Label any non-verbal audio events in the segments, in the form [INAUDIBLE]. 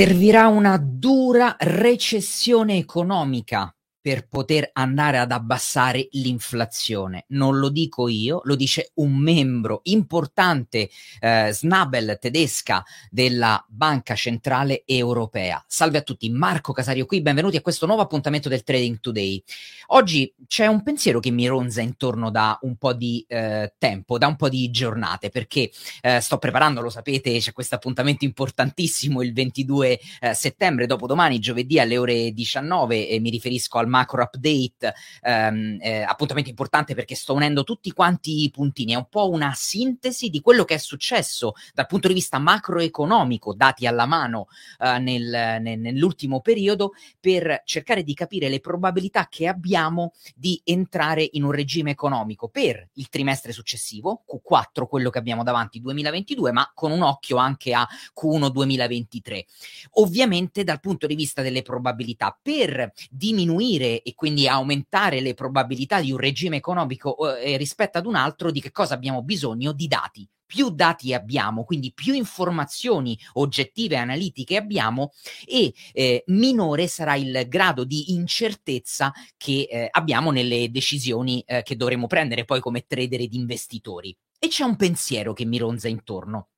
Servirà una dura recessione economica per poter andare ad abbassare l'inflazione. Non lo dico io, lo dice un membro importante, eh, Snabel tedesca della Banca Centrale Europea. Salve a tutti, Marco Casario qui, benvenuti a questo nuovo appuntamento del Trading Today. Oggi c'è un pensiero che mi ronza intorno da un po' di eh, tempo, da un po' di giornate, perché eh, sto preparando, lo sapete, c'è questo appuntamento importantissimo il 22 eh, settembre, dopodomani, giovedì alle ore 19, e mi riferisco al macro update, ehm, eh, appuntamento importante perché sto unendo tutti quanti i puntini, è un po' una sintesi di quello che è successo dal punto di vista macroeconomico, dati alla mano eh, nel, nel, nell'ultimo periodo, per cercare di capire le probabilità che abbiamo di entrare in un regime economico per il trimestre successivo, Q4, quello che abbiamo davanti 2022, ma con un occhio anche a Q1 2023. Ovviamente dal punto di vista delle probabilità, per diminuire diminuire e quindi aumentare le probabilità di un regime economico eh, rispetto ad un altro, di che cosa abbiamo bisogno? Di dati più dati abbiamo, quindi più informazioni oggettive e analitiche abbiamo e eh, minore sarà il grado di incertezza che eh, abbiamo nelle decisioni eh, che dovremo prendere poi come trader ed investitori. E c'è un pensiero che mi ronza intorno.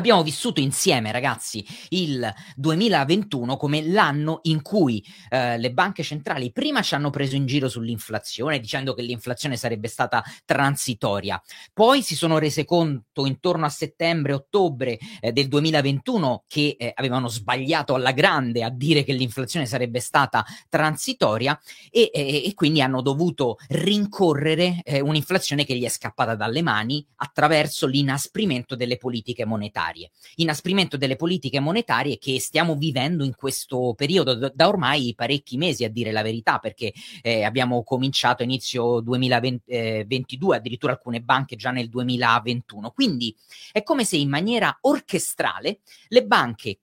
Abbiamo vissuto insieme, ragazzi, il 2021 come l'anno in cui eh, le banche centrali prima ci hanno preso in giro sull'inflazione, dicendo che l'inflazione sarebbe stata transitoria, poi si sono rese conto intorno a settembre-ottobre eh, del 2021 che eh, avevano sbagliato alla grande a dire che l'inflazione sarebbe stata transitoria e, e quindi hanno dovuto rincorrere eh, un'inflazione che gli è scappata dalle mani attraverso l'inasprimento delle politiche monetarie monetarie. Inasprimento delle politiche monetarie che stiamo vivendo in questo periodo da, ormai parecchi mesi, a dire la verità, perché eh, abbiamo cominciato inizio 2022, eh, addirittura alcune banche già nel 2021. Quindi è come se in maniera orchestrale le banche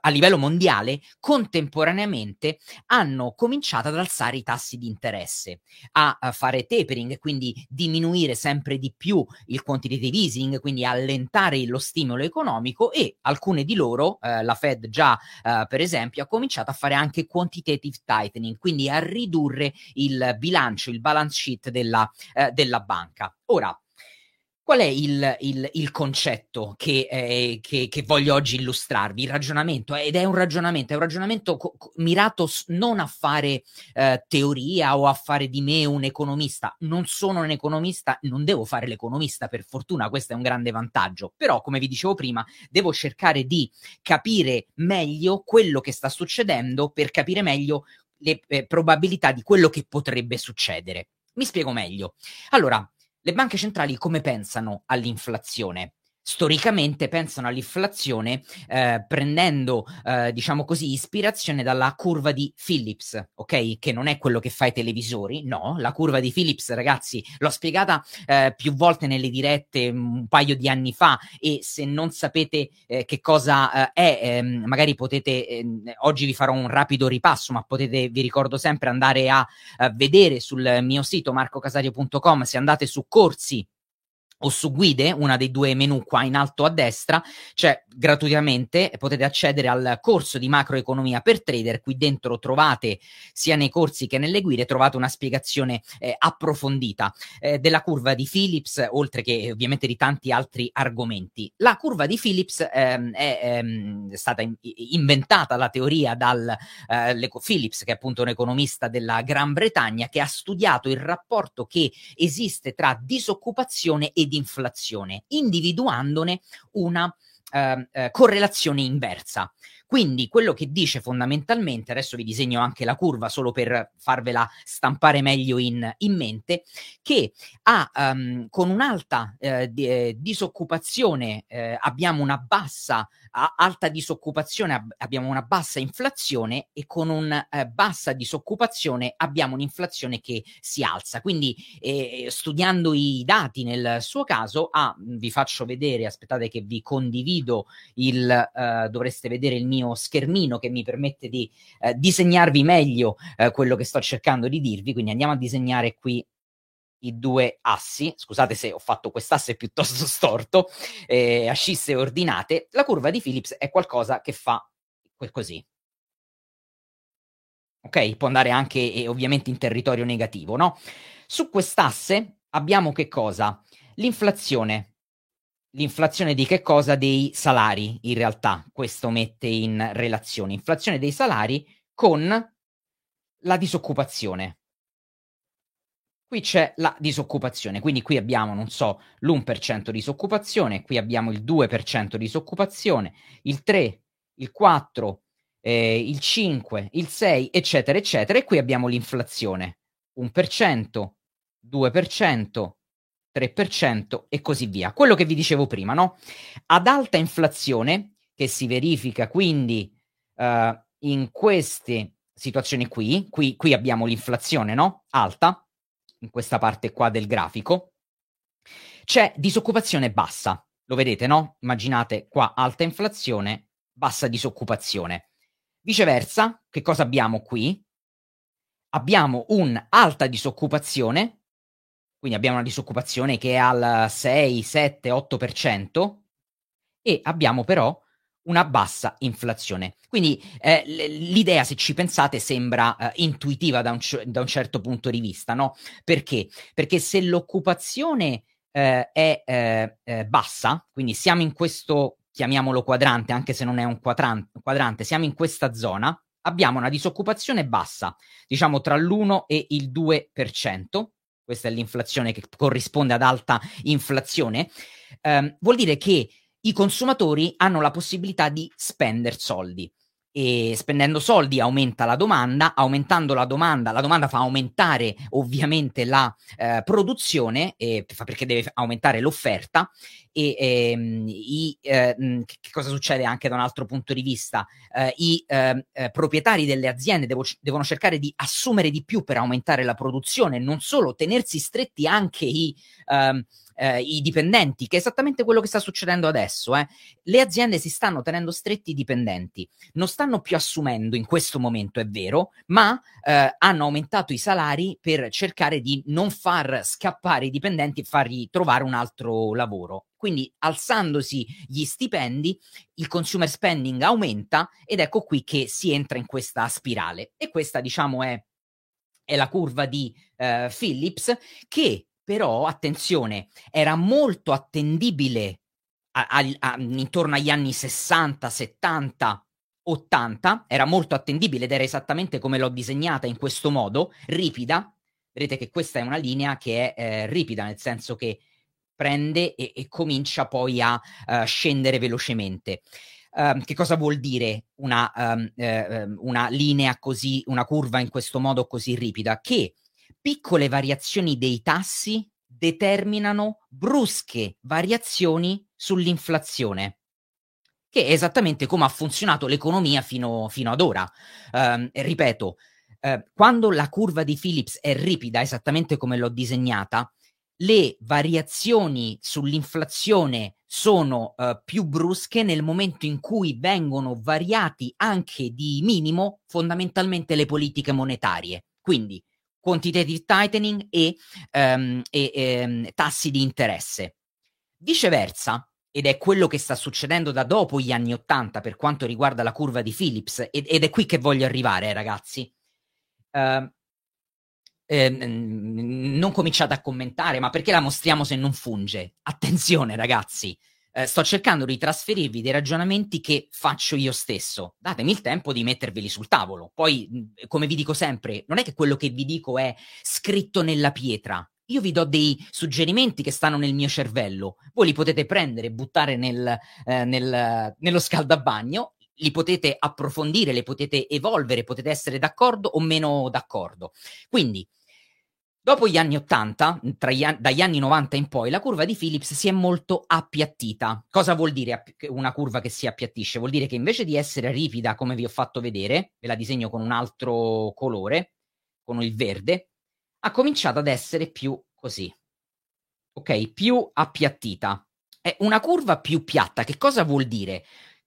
a livello mondiale contemporaneamente hanno cominciato ad alzare i tassi di interesse, a, fare tapering, quindi diminuire sempre di più il quantitative easing, quindi allentare lo stimolo economico e alcune di loro, eh, la Fed già eh, per esempio, ha cominciato a fare anche quantitative tightening, quindi a ridurre il bilancio, il balance sheet della, eh, della banca. Ora, Qual è il, il, il concetto che, eh, che, che, voglio oggi illustrarvi? Il ragionamento, ed è un ragionamento, è un ragionamento co- mirato non a fare eh, teoria o a fare di me un economista. Non sono un economista, non devo fare l'economista, per fortuna, questo è un grande vantaggio. Però, come vi dicevo prima, devo cercare di capire meglio quello che sta succedendo per capire meglio le eh, probabilità di quello che potrebbe succedere. Mi spiego meglio. Allora, le banche centrali come pensano all'inflazione? Storicamente pensano all'inflazione eh, prendendo, eh, diciamo così, ispirazione dalla curva di Phillips, ok? Che non è quello che fa i televisori, no, la curva di Phillips, ragazzi, l'ho spiegata eh, più volte nelle dirette mm, un paio di anni fa e se non sapete eh, che cosa eh, è, ehm, magari potete, ehm, oggi vi farò un rapido ripasso, ma potete, vi ricordo sempre, andare a, a vedere sul mio sito marcocasario.com, se andate su corsi o su guide, una dei due menu qua in alto a destra, cioè gratuitamente potete accedere al corso di macroeconomia per trader, qui dentro trovate sia nei corsi che nelle guide trovate una spiegazione eh, approfondita eh, della curva di Phillips, oltre che ovviamente di tanti altri argomenti. La curva di Phillips ehm, è ehm, stata in- inventata la teoria dal eh, Phillips, che è appunto un economista della Gran Bretagna, che ha studiato il rapporto che esiste tra disoccupazione e di inflazione, individuandone una eh, eh, correlazione inversa. Quindi quello che dice fondamentalmente, adesso vi disegno anche la curva solo per farvela stampare meglio in, in mente, che ha, um, con un'alta eh, di, eh, disoccupazione eh, abbiamo una bassa a alta disoccupazione ab- abbiamo una bassa inflazione e con una eh, bassa disoccupazione abbiamo un'inflazione che si alza. Quindi eh, studiando i dati nel suo caso, ah, vi faccio vedere, aspettate che vi condivido il, eh, dovreste vedere il mio schermino che mi permette di eh, disegnarvi meglio eh, quello che sto cercando di dirvi. Quindi andiamo a disegnare qui i due assi, scusate se ho fatto quest'asse piuttosto [LAUGHS] storto, eh, ascisse ordinate, la curva di Phillips è qualcosa che fa così. Ok? Può andare anche eh, ovviamente in territorio negativo, no? Su quest'asse abbiamo che cosa? L'inflazione. L'inflazione di che cosa? Dei salari, in realtà. Questo mette in relazione inflazione dei salari con la disoccupazione. Qui c'è la disoccupazione, quindi qui abbiamo, non so, l'1% disoccupazione, qui abbiamo il 2% disoccupazione, il 3, il 4, eh, il 5, il 6, eccetera, eccetera, e qui abbiamo l'inflazione, 1%, 2%, 3% e così via. Quello che vi dicevo prima, no? Ad alta inflazione, che si verifica quindi uh, in queste situazioni qui, qui, qui abbiamo l'inflazione, no? Alta, in questa parte qua del grafico, c'è disoccupazione bassa. Lo vedete, no? Immaginate qua alta inflazione, bassa disoccupazione. Viceversa, che cosa abbiamo qui? Abbiamo un'alta disoccupazione, quindi abbiamo una disoccupazione che è al 6, 7, 8% e abbiamo però una bassa inflazione. Quindi eh, l'idea, se ci pensate, sembra eh, intuitiva da un, da un, certo punto di vista, no? Perché? Perché se l'occupazione eh, è eh, eh, bassa, quindi siamo in questo chiamiamolo quadrante, anche se non è un quadrante, siamo in questa zona, abbiamo una disoccupazione bassa, diciamo tra l'1 e il 2%, questa è l'inflazione che corrisponde ad alta inflazione, ehm, vuol dire che i consumatori hanno la possibilità di spendere soldi e spendendo soldi aumenta la domanda, aumentando la domanda, la domanda fa aumentare ovviamente la eh, produzione eh, perché deve aumentare l'offerta e ehm, i, eh, che cosa succede anche da un altro punto di vista? Eh, I ehm, eh, proprietari delle aziende devo, devono cercare di assumere di più per aumentare la produzione, non solo tenersi stretti anche i ehm, eh, i dipendenti, che è esattamente quello che sta succedendo adesso. Eh. Le aziende si stanno tenendo stretti i dipendenti, non stanno più assumendo in questo momento, è vero, ma eh, hanno aumentato i salari per cercare di non far scappare i dipendenti e fargli trovare un altro lavoro. Quindi alzandosi gli stipendi, il consumer spending aumenta ed ecco qui che si entra in questa spirale. E questa, diciamo, è, è la curva di uh, Phillips che però attenzione, era molto attendibile a, a, a, intorno agli anni 60, 70, 80, era molto attendibile ed era esattamente come l'ho disegnata in questo modo, ripida. Vedete che questa è una linea che è eh, ripida, nel senso che prende e, e comincia poi a uh, scendere velocemente. Uh, che cosa vuol dire una, um, uh, una linea così, una curva in questo modo così ripida? Che piccole variazioni dei tassi determinano brusche variazioni sull'inflazione che è esattamente come ha funzionato l'economia fino, fino ad ora. Uh, ripeto, uh, quando la curva di Phillips è ripida, esattamente come l'ho disegnata, le variazioni sull'inflazione sono uh, più brusche nel momento in cui vengono variati anche di minimo fondamentalmente le politiche monetarie. Quindi quantitative tightening e, um, e um, tassi di interesse. Viceversa, ed è quello che sta succedendo da dopo gli anni 80 per quanto riguarda la curva di Phillips, ed, ed è qui che voglio arrivare, eh, ragazzi. Uh, eh, non cominciate a commentare, ma perché la mostriamo se non funge? Attenzione, ragazzi eh, sto cercando di trasferirvi dei ragionamenti che faccio io stesso. Datemi il tempo di metterveli sul tavolo. Poi, come vi dico sempre, non è che quello che vi dico è scritto nella pietra. Io vi do dei suggerimenti che stanno nel mio cervello. Voi li potete prendere e buttare nel, eh, nel, nello scaldabagno li potete approfondire, li potete evolvere, potete essere d'accordo o meno d'accordo. Quindi, Dopo gli anni 80, an- dagli anni 90 in poi, la curva di Phillips si è molto appiattita. Cosa vuol dire una curva che si appiattisce? Vuol dire che invece di essere ripida, come vi ho fatto vedere, ve la disegno con un altro colore, con il verde, ha cominciato ad essere più così. Ok? Più appiattita. È una curva più piatta. Che cosa vuol dire?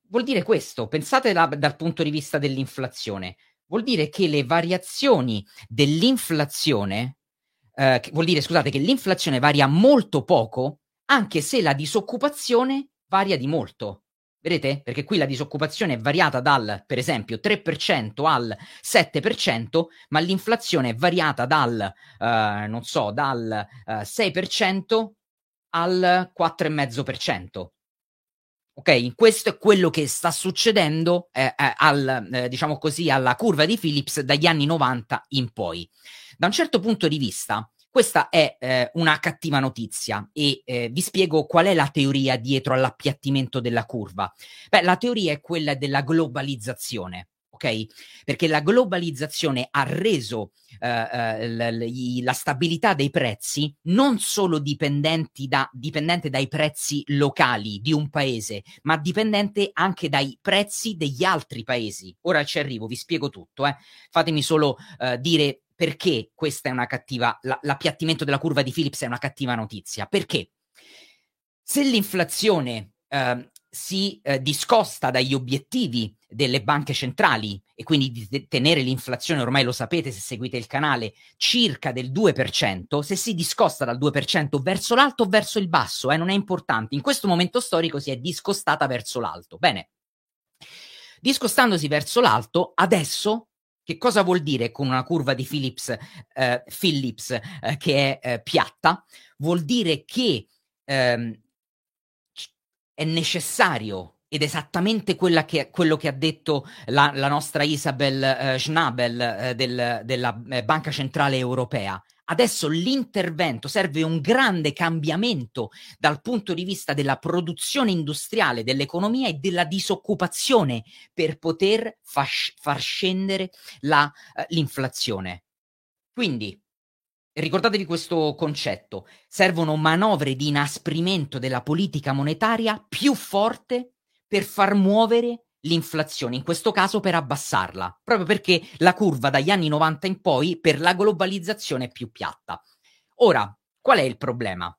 Vuol dire questo. Pensate la, dal punto di vista dell'inflazione. Vuol dire che le variazioni dell'inflazione eh, vuol dire, scusate, che l'inflazione varia molto poco, anche se la disoccupazione varia di molto. Vedete? Perché qui la disoccupazione è variata dal, per esempio, 3% al 7%, ma l'inflazione è variata dal, uh, non so, dal eh, 6% al 4,5%. Ok, questo è quello che sta succedendo eh, eh, al, eh, diciamo così, alla curva di Phillips dagli anni 90 in poi. Da un certo punto di vista, questa è eh, una cattiva notizia e eh, vi spiego qual è la teoria dietro all'appiattimento della curva. Beh, la teoria è quella della globalizzazione. Ok? Perché la globalizzazione ha reso eh, eh la, la, stabilità dei prezzi non solo dipendenti da, dipendente dai prezzi locali di un paese, ma dipendente anche dai prezzi degli altri paesi. Ora ci arrivo, vi spiego tutto. Eh. Fatemi solo eh, dire perché questa è una cattiva, la, l'appiattimento della curva di Phillips è una cattiva notizia? Perché se l'inflazione eh, si eh, discosta dagli obiettivi delle banche centrali e quindi di tenere l'inflazione, ormai lo sapete se seguite il canale, circa del 2%, se si discosta dal 2% verso l'alto o verso il basso, eh, non è importante, in questo momento storico si è discostata verso l'alto. Bene, discostandosi verso l'alto, adesso che cosa vuol dire con una curva di Phillips, eh, Phillips eh, che è eh, piatta? Vuol dire che ehm, è necessario ed esattamente che, quello che ha detto la, la nostra Isabel eh, Schnabel eh, del, della eh, Banca Centrale Europea. Adesso l'intervento serve un grande cambiamento dal punto di vista della produzione industriale, dell'economia e della disoccupazione per poter far, far scendere la, uh, l'inflazione. Quindi ricordatevi questo concetto, servono manovre di inasprimento della politica monetaria più forte per far muovere l'inflazione, in questo caso per abbassarla, proprio perché la curva dagli anni 90 in poi per la globalizzazione è più piatta. Ora, qual è il problema?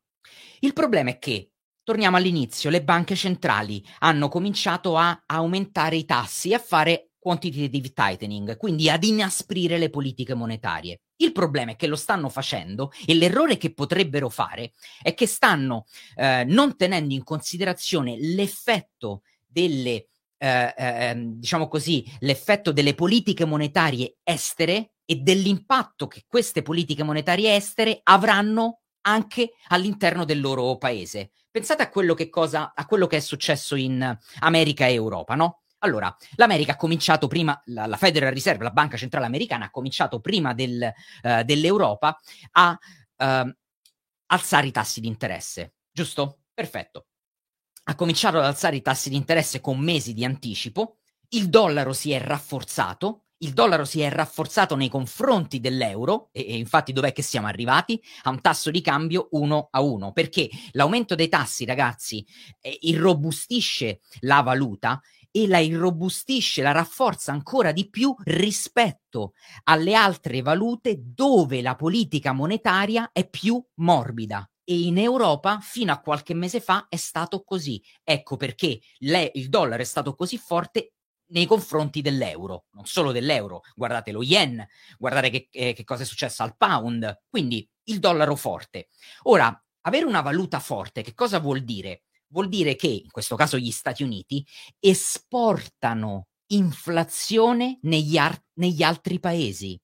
Il problema è che, torniamo all'inizio, le banche centrali hanno cominciato a aumentare i tassi a fare quantitative tightening, quindi ad inasprire le politiche monetarie. Il problema è che lo stanno facendo e l'errore che potrebbero fare è che stanno eh, non tenendo in considerazione l'effetto delle eh, ehm, diciamo così, l'effetto delle politiche monetarie estere e dell'impatto che queste politiche monetarie estere avranno anche all'interno del loro paese. Pensate a quello che, cosa, a quello che è successo in America e Europa, no? Allora, l'America ha cominciato prima, la, la Federal Reserve, la banca centrale americana, ha cominciato prima del, uh, dell'Europa a uh, alzare i tassi di interesse, giusto? Perfetto ha cominciato ad alzare i tassi di interesse con mesi di anticipo, il dollaro si è rafforzato, il dollaro si è rafforzato nei confronti dell'euro e, e, infatti dov'è che siamo arrivati? A un tasso di cambio 1 a 1 perché l'aumento dei tassi ragazzi eh, irrobustisce la valuta e la irrobustisce, la rafforza ancora di più rispetto alle altre valute dove la politica monetaria è più morbida e in Europa fino a qualche mese fa è stato così. Ecco perché le, il dollaro è stato così forte nei confronti dell'euro, non solo dell'euro, guardate lo yen, guardate che, eh, che cosa è successo al pound, quindi il dollaro forte. Ora, avere una valuta forte che cosa vuol dire? Vuol dire che, in questo caso gli Stati Uniti, esportano inflazione negli, ar- negli altri paesi.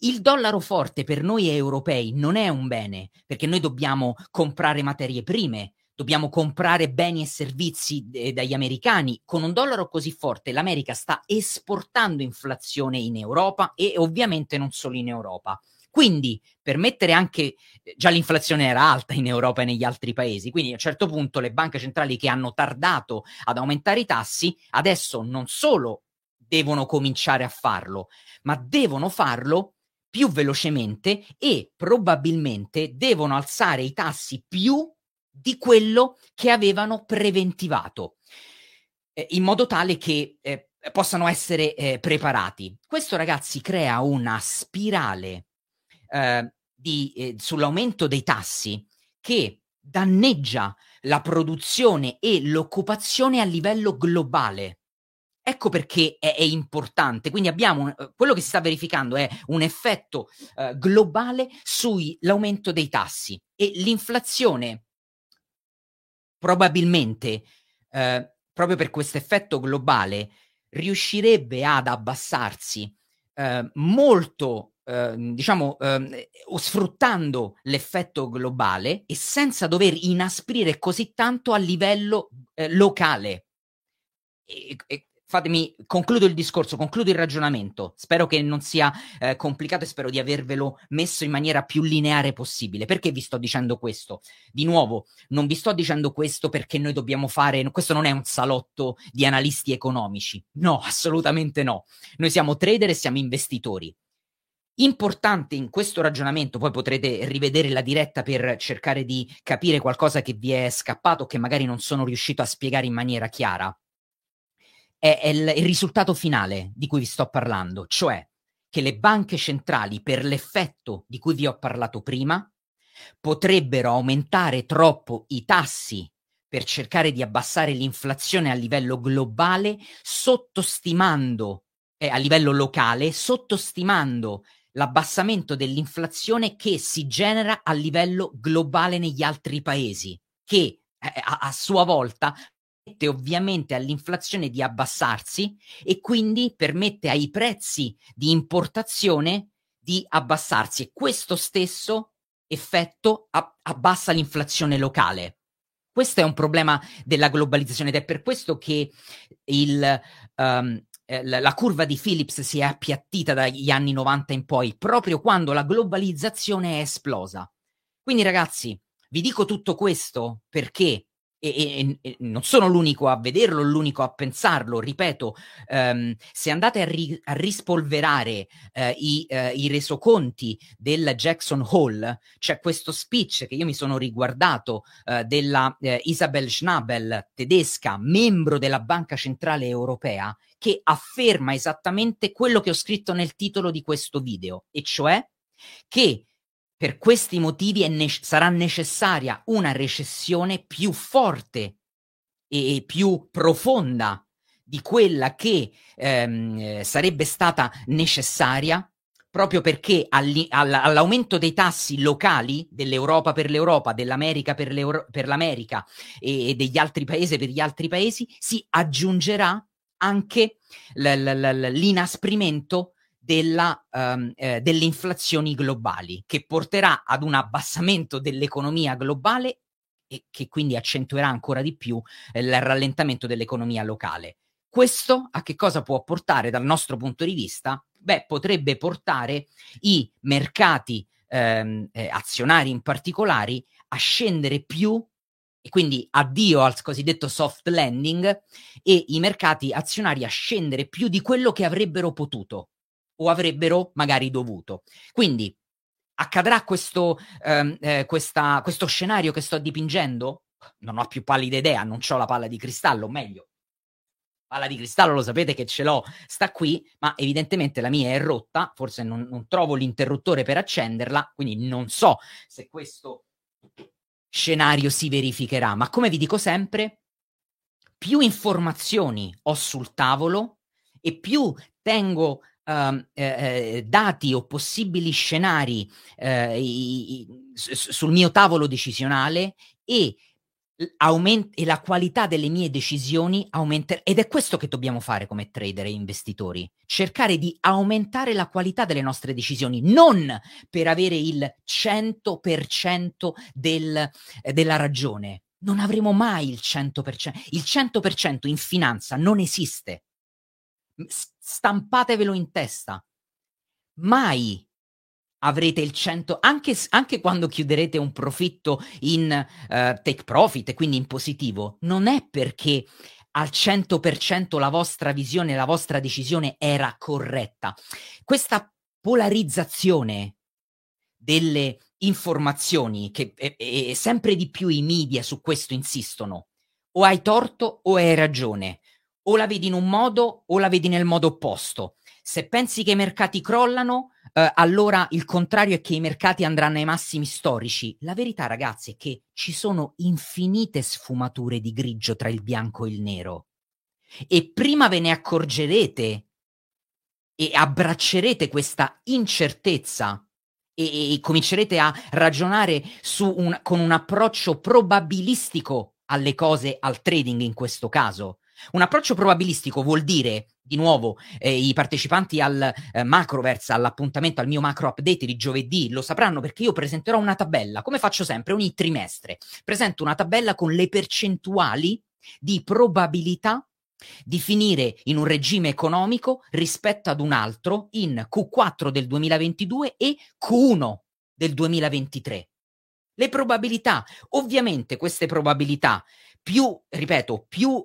Il dollaro forte per noi europei non è un bene, perché noi dobbiamo comprare materie prime, dobbiamo comprare beni e servizi eh, dagli americani. Con un dollaro così forte l'America sta esportando inflazione in Europa e ovviamente non solo in Europa. Quindi, per mettere anche, eh, già l'inflazione era alta in Europa e negli altri paesi, quindi a un certo punto le banche centrali che hanno tardato ad aumentare i tassi, adesso non solo devono cominciare a farlo, ma devono farlo più velocemente e probabilmente devono alzare i tassi più di quello che avevano preventivato, eh, in modo tale che eh, possano essere eh, preparati. Questo, ragazzi, crea una spirale eh, di, eh, sull'aumento dei tassi che danneggia la produzione e l'occupazione a livello globale. Ecco perché è, è importante. Quindi abbiamo un, eh, quello che si sta verificando è un effetto uh, globale sull'aumento dei tassi e l'inflazione probabilmente uh, proprio per questo effetto globale, riuscirebbe ad abbassarsi eh, molto, eh, diciamo, eh, sfruttando l'effetto globale e senza dover inasprire così tanto a livello eh, locale. E, e, fatemi, concludo il discorso, concludo il ragionamento. Spero che non sia eh, complicato e spero di avervelo messo in maniera più lineare possibile. Perché vi sto dicendo questo? Di nuovo, non vi sto dicendo questo perché noi dobbiamo fare, questo non è un salotto di analisti economici. No, assolutamente no. Noi siamo trader e siamo investitori. Importante in questo ragionamento, poi potrete rivedere la diretta per cercare di capire qualcosa che vi è scappato, che magari non sono riuscito a spiegare in maniera chiara è, è il, il risultato finale di cui vi sto parlando, cioè che le banche centrali, per l'effetto di cui vi ho parlato prima, potrebbero aumentare troppo i tassi per cercare di abbassare l'inflazione a livello globale, sottostimando eh, a livello locale, sottostimando l'abbassamento dell'inflazione che si genera a livello globale negli altri paesi, che eh, a, a sua volta permette ovviamente all'inflazione di abbassarsi e quindi permette ai prezzi di importazione di abbassarsi e questo stesso effetto abbassa l'inflazione locale. Questo è un problema della globalizzazione ed è per questo che il, um, la curva di Phillips si è appiattita dagli anni 90 in poi, proprio quando la globalizzazione è esplosa. Quindi ragazzi, vi dico tutto questo perché e, e, e, non sono l'unico a vederlo, l'unico a pensarlo, ripeto, um, se andate a, ri, a rispolverare uh, i, uh, i, resoconti del Jackson Hall, c'è questo speech che io mi sono riguardato uh, della Isabel Schnabel, tedesca, membro della Banca Centrale Europea, che afferma esattamente quello che ho scritto nel titolo di questo video, e cioè che per questi motivi ne- sarà necessaria una recessione più forte e più profonda di quella che ehm, sarebbe stata necessaria proprio perché all- all'aumento dei tassi locali dell'Europa per l'Europa, dell'America per, per l'America e-, e, degli altri paesi per gli altri paesi si aggiungerà anche l- l- l'inasprimento della, um, eh, delle inflazioni globali, che porterà ad un abbassamento dell'economia globale e che quindi accentuerà ancora di più eh, il rallentamento dell'economia locale. Questo a che cosa può portare dal nostro punto di vista? Beh, potrebbe portare i mercati ehm, eh, azionari in particolare a scendere più e quindi addio al cosiddetto soft landing e i mercati azionari a scendere più di quello che avrebbero potuto o avrebbero magari dovuto. Quindi accadrà questo, ehm, eh, questa, questo scenario che sto dipingendo? Non ho più pallida idea, non ho la palla di cristallo, meglio. Palla di cristallo lo sapete che ce l'ho, sta qui, ma evidentemente la mia è rotta, forse non, non trovo l'interruttore per accenderla, quindi non so se questo scenario si verificherà. Ma come vi dico sempre, più informazioni ho sul tavolo e più tengo Uh, eh, dati o possibili scenari eh, i, i, sul mio tavolo decisionale e, aument- e la qualità delle mie decisioni aumenta ed è questo che dobbiamo fare come trader e investitori cercare di aumentare la qualità delle nostre decisioni non per avere il 100% del, eh, della ragione. Non avremo mai il 100% il 100% in finanza non esiste stampatevelo in testa. Mai avrete il 100, anche, anche quando chiuderete un profitto in uh, take profit, quindi in positivo, non è perché al 100% la vostra visione, la vostra decisione era corretta. Questa polarizzazione delle informazioni che e, e sempre di più i media su questo insistono. O hai torto o hai ragione o la vedi in un modo o la vedi nel modo opposto. Se pensi che i mercati crollano, eh, allora il contrario è che i mercati andranno ai massimi storici. La verità, ragazzi, è che ci sono infinite sfumature di grigio tra il bianco e il nero. E prima ve ne accorgerete e abbraccerete questa incertezza e, e comincerete a ragionare un, con un approccio probabilistico alle cose, al trading in questo caso, Un approccio probabilistico vuol dire, di nuovo, eh, i partecipanti al eh, Macroverse, all'appuntamento, al mio macro update di giovedì, lo sapranno perché io presenterò una tabella, come faccio sempre, ogni trimestre. Presento una tabella con le percentuali di probabilità di finire in un regime economico rispetto ad un altro in Q4 del 2022 e Q1 del 2023. Le probabilità, ovviamente queste probabilità, più, ripeto, più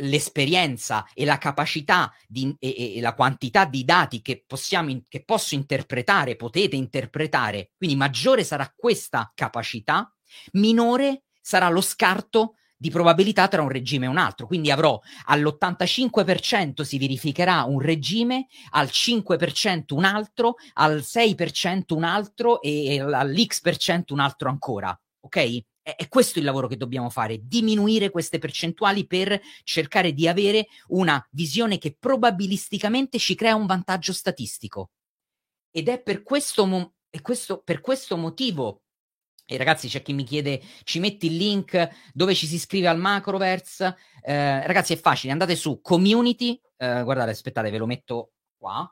l'esperienza e la capacità di, e, e, la quantità di dati che possiamo che posso interpretare, potete interpretare, quindi maggiore sarà questa capacità, minore sarà lo scarto di probabilità tra un regime e un altro. Quindi avrò all'85% si verificherà un regime, al 5% un altro, al 6% un altro e all'X% un altro ancora. Ok? È, questo il lavoro che dobbiamo fare, diminuire queste percentuali per cercare di avere una visione che probabilisticamente ci crea un vantaggio statistico. Ed è per questo, mo- questo, per questo motivo e ragazzi, c'è chi mi chiede, ci metti il link dove ci si iscrive al Macroverse? Eh, ragazzi, è facile, andate su community. Eh, guardate, aspettate, ve lo metto qua.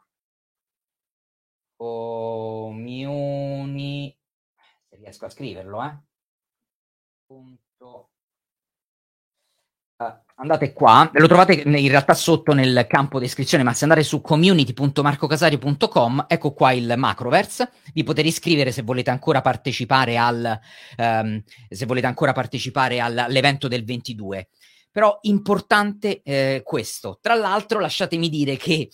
Community. Se riesco a scriverlo, eh. Uh, andate qua, lo trovate in realtà sotto nel campo descrizione, ma se andate su community.marcocasario.com, ecco qua il Macroverse, vi potete iscrivere se volete ancora partecipare al um, se volete ancora partecipare al, all'evento del 22. Però importante eh, questo. Tra l'altro, lasciatemi dire che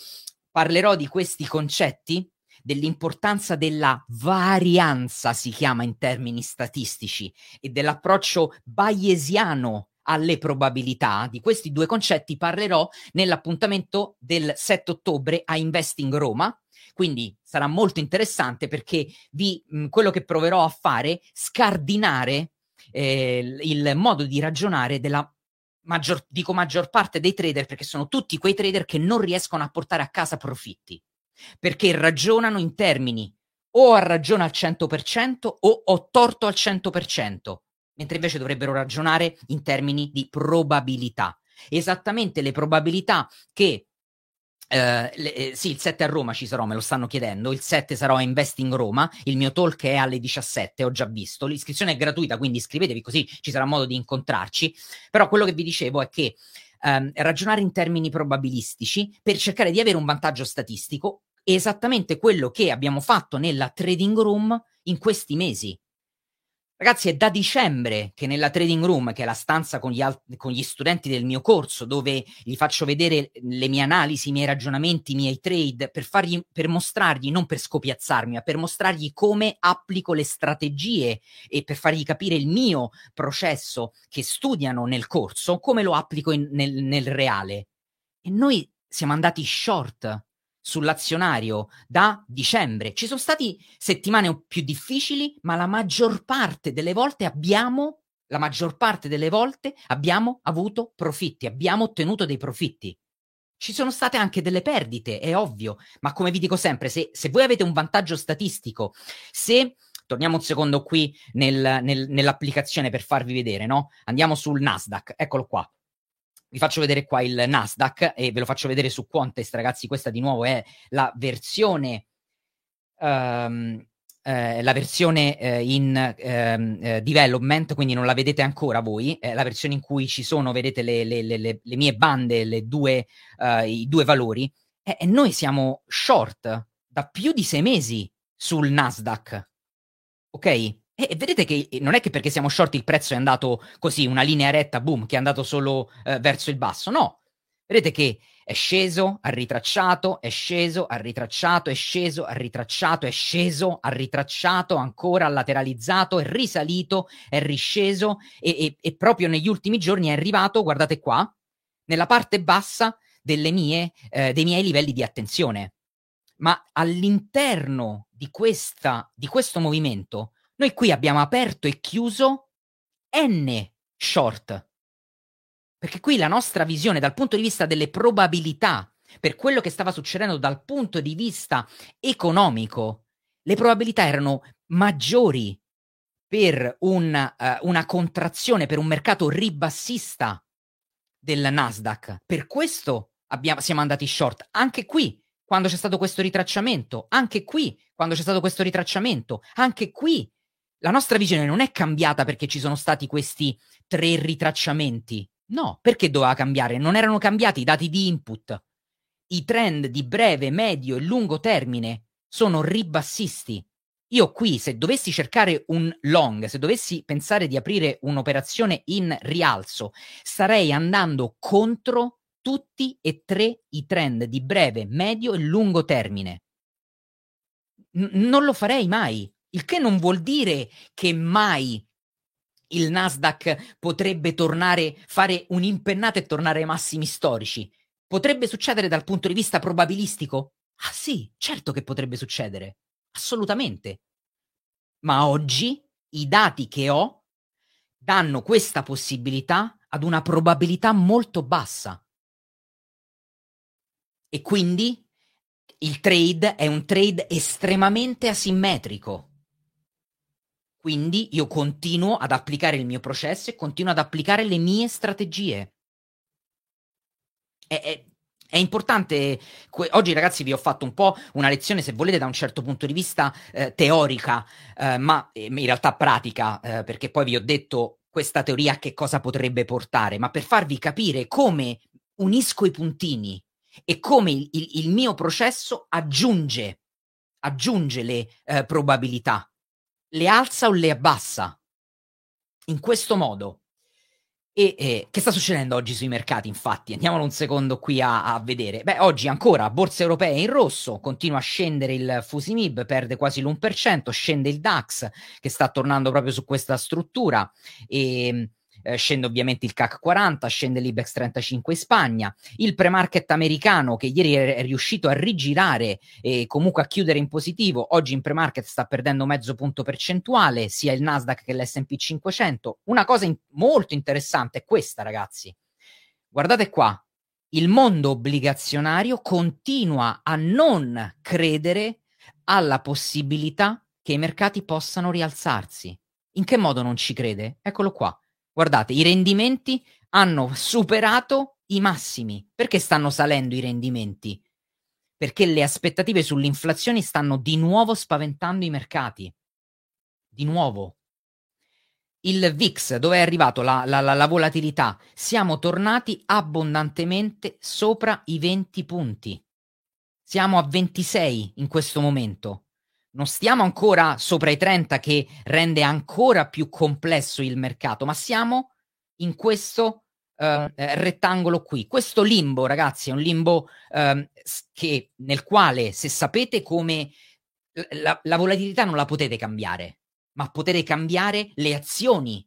parlerò di questi concetti dell'importanza della varianza, si chiama in termini statistici, e dell'approccio bayesiano alle probabilità. Di questi due concetti parlerò nell'appuntamento del 7 ottobre a Investing Roma. Quindi sarà molto interessante perché vi, mh, quello che proverò a fare, scardinare eh, il modo di ragionare della maggior, dico maggior parte dei trader perché sono tutti quei trader che non riescono a portare a casa profitti perché ragionano in termini o ha ragione al 100% o ho torto al 100% mentre invece dovrebbero ragionare in termini di probabilità. Esattamente le probabilità che Uh, le, eh, sì, il 7 a Roma ci sarò, me lo stanno chiedendo. Il 7 sarò a Investing Roma. Il mio talk è alle 17, ho già visto. L'iscrizione è gratuita, quindi iscrivetevi così ci sarà modo di incontrarci. Però quello che vi dicevo è che um, ragionare in termini probabilistici per cercare di avere un vantaggio statistico esattamente quello che abbiamo fatto nella trading room in questi mesi. Ragazzi, è da dicembre che nella trading room, che è la stanza con gli, alt- con gli, studenti del mio corso, dove gli faccio vedere le mie analisi, i miei ragionamenti, i miei trade, per, fargli, per mostrargli, non per scopiazzarmi, ma per mostrargli come applico le strategie e per fargli capire il mio processo che studiano nel corso, come lo applico in, nel, nel reale. E noi siamo andati short sull'azionario da dicembre. Ci sono stati settimane più difficili, ma la maggior parte delle volte abbiamo, la maggior parte delle volte abbiamo avuto profitti, abbiamo ottenuto dei profitti. Ci sono state anche delle perdite, è ovvio, ma come vi dico sempre, se, se voi avete un vantaggio statistico, se torniamo un secondo qui nel, nel, nell'applicazione per farvi vedere, no? Andiamo sul Nasdaq, eccolo qua vi faccio vedere qua il Nasdaq e ve lo faccio vedere su Contest, ragazzi. Questa di nuovo è la versione. Um, eh, la versione eh, in ehm, eh, development, quindi non la vedete ancora voi, è la versione in cui ci sono, vedete le, le, le, le mie bande, due, uh, i due valori, e noi siamo short da più di sei mesi sul Nasdaq. Ok? E vedete che non è che perché siamo short il prezzo è andato così, una linea retta, boom, che è andato solo eh, verso il basso. No, vedete che è sceso, ha ritracciato, è sceso, ha ritracciato, è sceso, ha ritracciato, è sceso, ha ritracciato, ancora ha lateralizzato, è risalito, è risceso e, e, e proprio negli ultimi giorni è arrivato, guardate qua, nella parte bassa mie, eh, dei miei livelli di attenzione. Ma all'interno di, questa, di questo movimento noi qui abbiamo aperto e chiuso n short. Perché qui la nostra visione dal punto di vista delle probabilità per quello che stava succedendo dal punto di vista economico, le probabilità erano maggiori per un, uh, una contrazione, per un mercato ribassista del Nasdaq. Per questo abbiamo, siamo andati short. Anche qui, quando c'è stato questo ritracciamento, anche qui, quando c'è stato questo ritracciamento, anche qui, la nostra visione non è cambiata perché ci sono stati questi tre ritracciamenti. No, perché doveva cambiare? Non erano cambiati i dati di input. I trend di breve, medio e lungo termine sono ribassisti. Io qui, se dovessi cercare un long, se dovessi pensare di aprire un'operazione in rialzo, starei andando contro tutti e tre i trend di breve, medio e lungo termine. N- non lo farei mai, il che non vuol dire che mai il Nasdaq potrebbe tornare, fare un'impennata e tornare ai massimi storici. Potrebbe succedere dal punto di vista probabilistico? Ah sì, certo che potrebbe succedere. Assolutamente. Ma oggi i dati che ho danno questa possibilità ad una probabilità molto bassa. E quindi il trade è un trade estremamente asimmetrico. Quindi io continuo ad applicare il mio processo e continuo ad applicare le mie strategie. È, è, è importante, oggi ragazzi vi ho fatto un po' una lezione, se volete, da un certo punto di vista eh, teorica, eh, ma eh, in realtà pratica, eh, perché poi vi ho detto questa teoria che cosa potrebbe portare, ma per farvi capire come unisco i puntini e come il, il, il mio processo aggiunge, aggiunge le eh, probabilità, le alza o le abbassa. In questo modo. E eh, che sta succedendo oggi sui mercati, infatti? Andiamolo un secondo qui a, a, vedere. Beh, oggi ancora borse europee in rosso, continua a scendere il Fusimib, perde quasi l'1%, scende il DAX che sta tornando proprio su questa struttura e eh, scende ovviamente il CAC 40, scende l'Ibex 35 in Spagna, il pre-market americano che ieri è riuscito a rigirare e comunque a chiudere in positivo, oggi in pre-market sta perdendo mezzo punto percentuale, sia il Nasdaq che l'S&P 500. Una cosa in- molto interessante è questa, ragazzi. Guardate qua, il mondo obbligazionario continua a non credere alla possibilità che i mercati possano rialzarsi. In che modo non ci crede? Eccolo qua. Guardate, i rendimenti hanno superato i massimi. Perché stanno salendo i rendimenti? Perché le aspettative sull'inflazione stanno di nuovo spaventando i mercati. Di nuovo. Il VIX, dove è arrivato la, la, la, la volatilità? Siamo tornati abbondantemente sopra i 20 punti. Siamo a 26 in questo momento non stiamo ancora sopra i 30 che rende ancora più complesso il mercato, ma siamo in questo uh, rettangolo qui. Questo limbo, ragazzi, è un limbo uh, che, nel quale, se sapete come la, la, volatilità non la potete cambiare, ma potete cambiare le azioni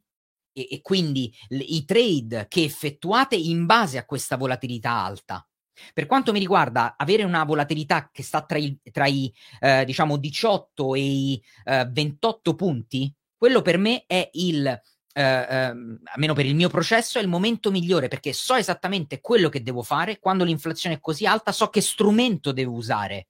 e, e quindi le, i trade che effettuate in base a questa volatilità alta. Per quanto mi riguarda, avere una volatilità che sta tra i, tra i eh, diciamo 18 e i eh, 28 punti, quello per me è il Uh, uh, almeno per il mio processo, è il momento migliore perché so esattamente quello che devo fare. Quando l'inflazione è così alta, so che strumento devo usare.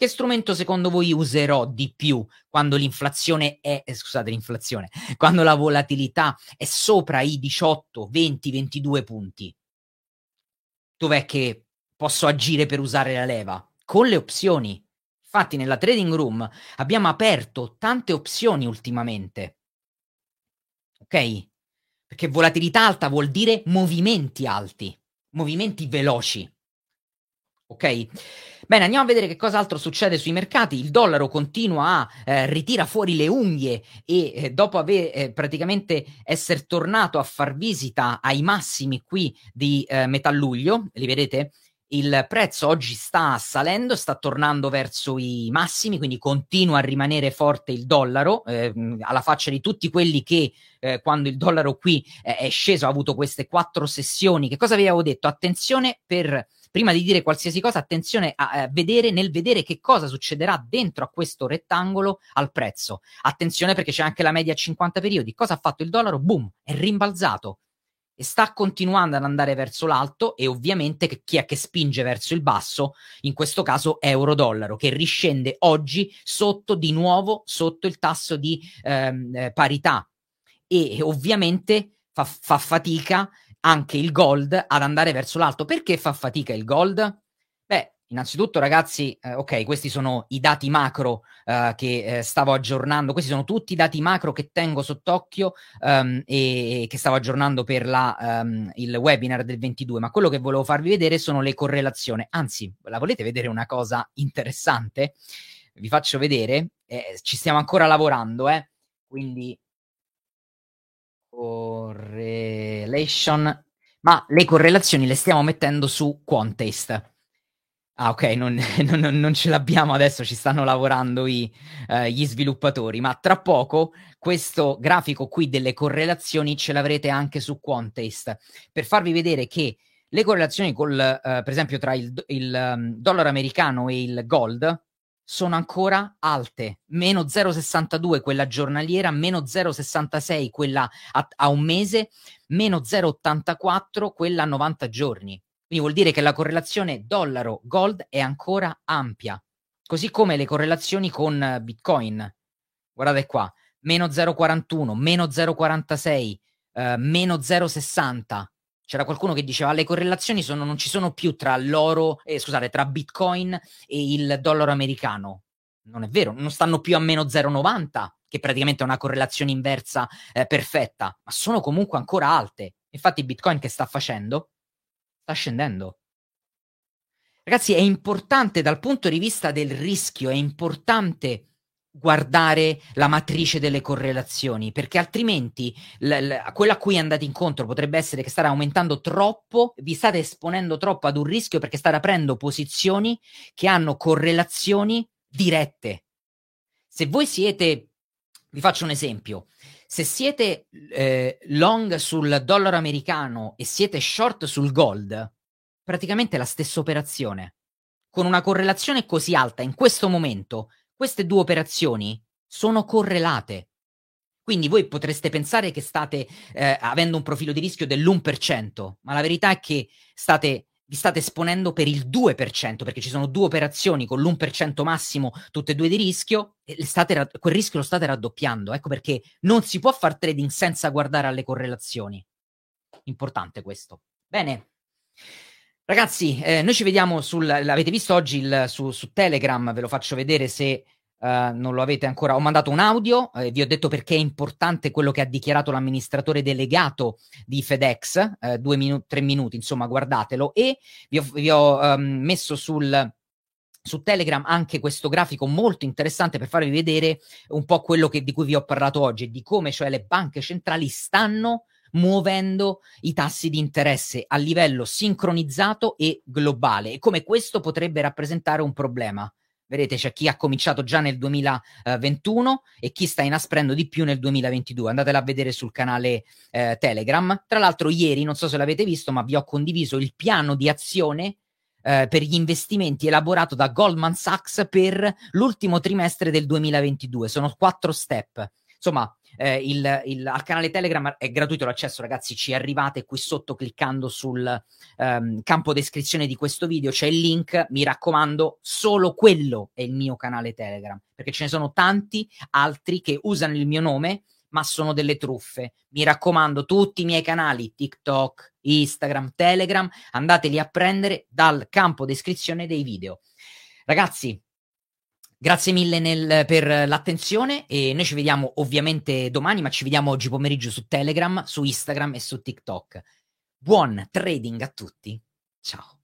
Che strumento secondo voi userò di più quando l'inflazione è, eh, scusate, l'inflazione, quando la volatilità è sopra i 18, 20, 22 punti? Dov'è che posso agire per usare la leva? Con le opzioni. Infatti nella trading room abbiamo aperto tante opzioni ultimamente. Ok? Perché volatilità alta vuol dire movimenti alti, movimenti veloci. Ok? Bene, andiamo a vedere che cosa altro succede sui mercati. Il dollaro continua a eh, ritira fuori le unghie e eh, dopo aver eh, praticamente essere tornato a far visita ai massimi qui di eh, metà luglio, li vedete? Il prezzo oggi sta salendo, sta tornando verso i massimi, quindi continua a rimanere forte il dollaro, eh, alla faccia di tutti quelli che eh, quando il dollaro qui eh, è sceso ha avuto queste quattro sessioni. Che cosa vi avevo detto? Attenzione per prima di dire qualsiasi cosa, attenzione a, a vedere nel vedere che cosa succederà dentro a questo rettangolo al prezzo. Attenzione perché c'è anche la media a 50 periodi. Cosa ha fatto il dollaro? Boom, è rimbalzato e sta continuando ad andare verso l'alto e ovviamente chi è che spinge verso il basso, in questo caso euro-dollaro, che riscende oggi sotto di nuovo sotto il tasso di ehm, eh, parità e ovviamente fa, fa fatica anche il gold ad andare verso l'alto. Perché fa fatica il gold? Beh, innanzitutto ragazzi, eh, ok, questi sono i dati macro eh, che eh, stavo aggiornando, questi sono tutti i dati macro che tengo sott'occhio um, e, e, che stavo aggiornando per la, um, il webinar del 22, ma quello che volevo farvi vedere sono le correlazioni. Anzi, la volete vedere una cosa interessante? Vi faccio vedere, eh, ci stiamo ancora lavorando, eh? quindi correlation, ma le correlazioni le stiamo mettendo su Quantest. Ah, ok, non, [LAUGHS] non, non, ce l'abbiamo adesso, ci stanno lavorando i, uh, gli sviluppatori, ma tra poco questo grafico qui delle correlazioni ce l'avrete anche su Quantest. Per farvi vedere che le correlazioni col, uh, per esempio tra il, il um, dollaro americano e il gold sono ancora alte, meno 0,62 quella giornaliera, meno 0,66 quella a, a un mese, meno 0,84 quella a 90 giorni. Quindi vuol dire che la correlazione dollaro-gold è ancora ampia, così come le correlazioni con Bitcoin. Guardate qua, meno 0,41, meno 0,46, eh, meno 0,60. C'era qualcuno che diceva le correlazioni sono, non ci sono più tra l'oro, eh, scusate, tra Bitcoin e il dollaro americano. Non è vero, non stanno più a meno 0,90, che praticamente è una correlazione inversa eh, perfetta, ma sono comunque ancora alte. Infatti Bitcoin che sta facendo? sta scendendo. Ragazzi, è importante dal punto di vista del rischio, è importante guardare la matrice delle correlazioni, perché altrimenti l- l- quello a cui andate incontro potrebbe essere che state aumentando troppo, vi state esponendo troppo ad un rischio perché state aprendo posizioni che hanno correlazioni dirette. Se voi siete, vi faccio un esempio, se siete eh, long sul dollaro americano e siete short sul gold, praticamente è la stessa operazione. Con una correlazione così alta in questo momento, queste due operazioni sono correlate. Quindi voi potreste pensare che state eh, avendo un profilo di rischio dell'1%, ma la verità è che state vi state esponendo per il 2%, perché ci sono due operazioni con l'1% massimo, tutte e due di rischio, e state, quel rischio lo state raddoppiando. Ecco perché non si può fare trading senza guardare alle correlazioni. Importante questo. Bene. Ragazzi, eh, noi ci vediamo sul... L'avete visto oggi il, su, su Telegram, ve lo faccio vedere se Uh, non lo avete ancora, ho mandato un audio, eh, vi ho detto perché è importante quello che ha dichiarato l'amministratore delegato di FedEx, uh, due minuti, tre minuti, insomma, guardatelo, e vi ho, vi ho um, messo sul, su Telegram anche questo grafico molto interessante per farvi vedere un po' quello che, di cui vi ho parlato oggi di come cioè le banche centrali stanno muovendo i tassi di interesse a livello sincronizzato e globale e come questo potrebbe rappresentare un problema Vedete, c'è chi ha cominciato già nel 2021 e chi sta inasprendo di più nel 2022. Andatela a vedere sul canale eh, Telegram. Tra l'altro, ieri, non so se l'avete visto, ma vi ho condiviso il piano di azione eh, per gli investimenti elaborato da Goldman Sachs per l'ultimo trimestre del 2022. Sono quattro step. Insomma, eh, il, il, al canale Telegram è gratuito l'accesso, ragazzi. Ci arrivate qui sotto cliccando sul ehm, campo descrizione di questo video. C'è il link. Mi raccomando, solo quello è il mio canale Telegram perché ce ne sono tanti altri che usano il mio nome ma sono delle truffe. Mi raccomando, tutti i miei canali, TikTok, Instagram, Telegram, andateli a prendere dal campo descrizione dei video. Ragazzi, Grazie mille nel, per l'attenzione e noi ci vediamo ovviamente domani, ma ci vediamo oggi pomeriggio su Telegram, su Instagram e su TikTok. Buon trading a tutti. Ciao.